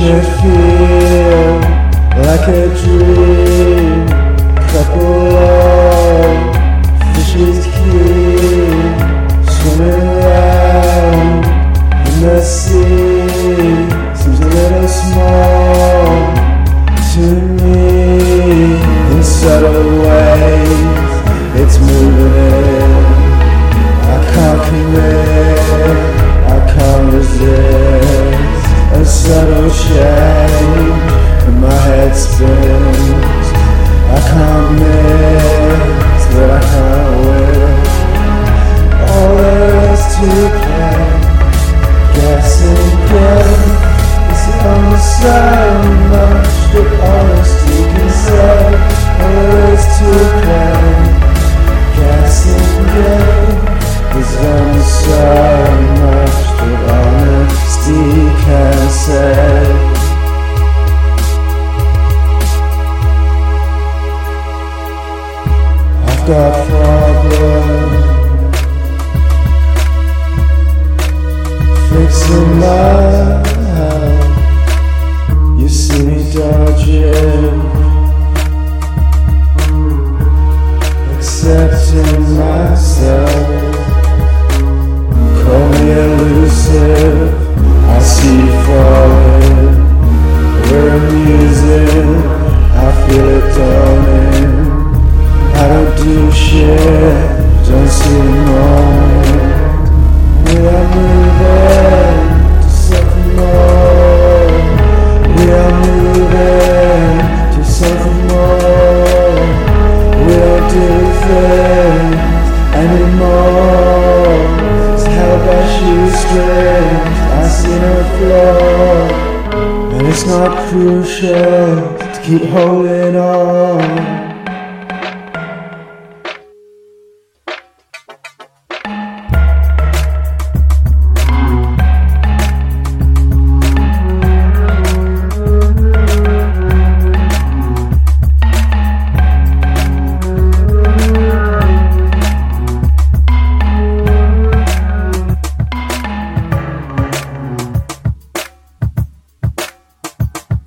should feel like a dream. Couple of fishes keep swimming around in the sea. Seems a little small to me in subtle ways. subtle shade And my head spins I can't miss But I can't win. All there is to play. Guessing play It's only so much That honesty can say. All there is to play. Guessing game Is only so got problems. Fixing my. You see me dodging. Accepting myself. Call me elusive. I see you falling. Things anymore. It's held by shoestrings. I see no flaw. And it's not crucial to keep holding on.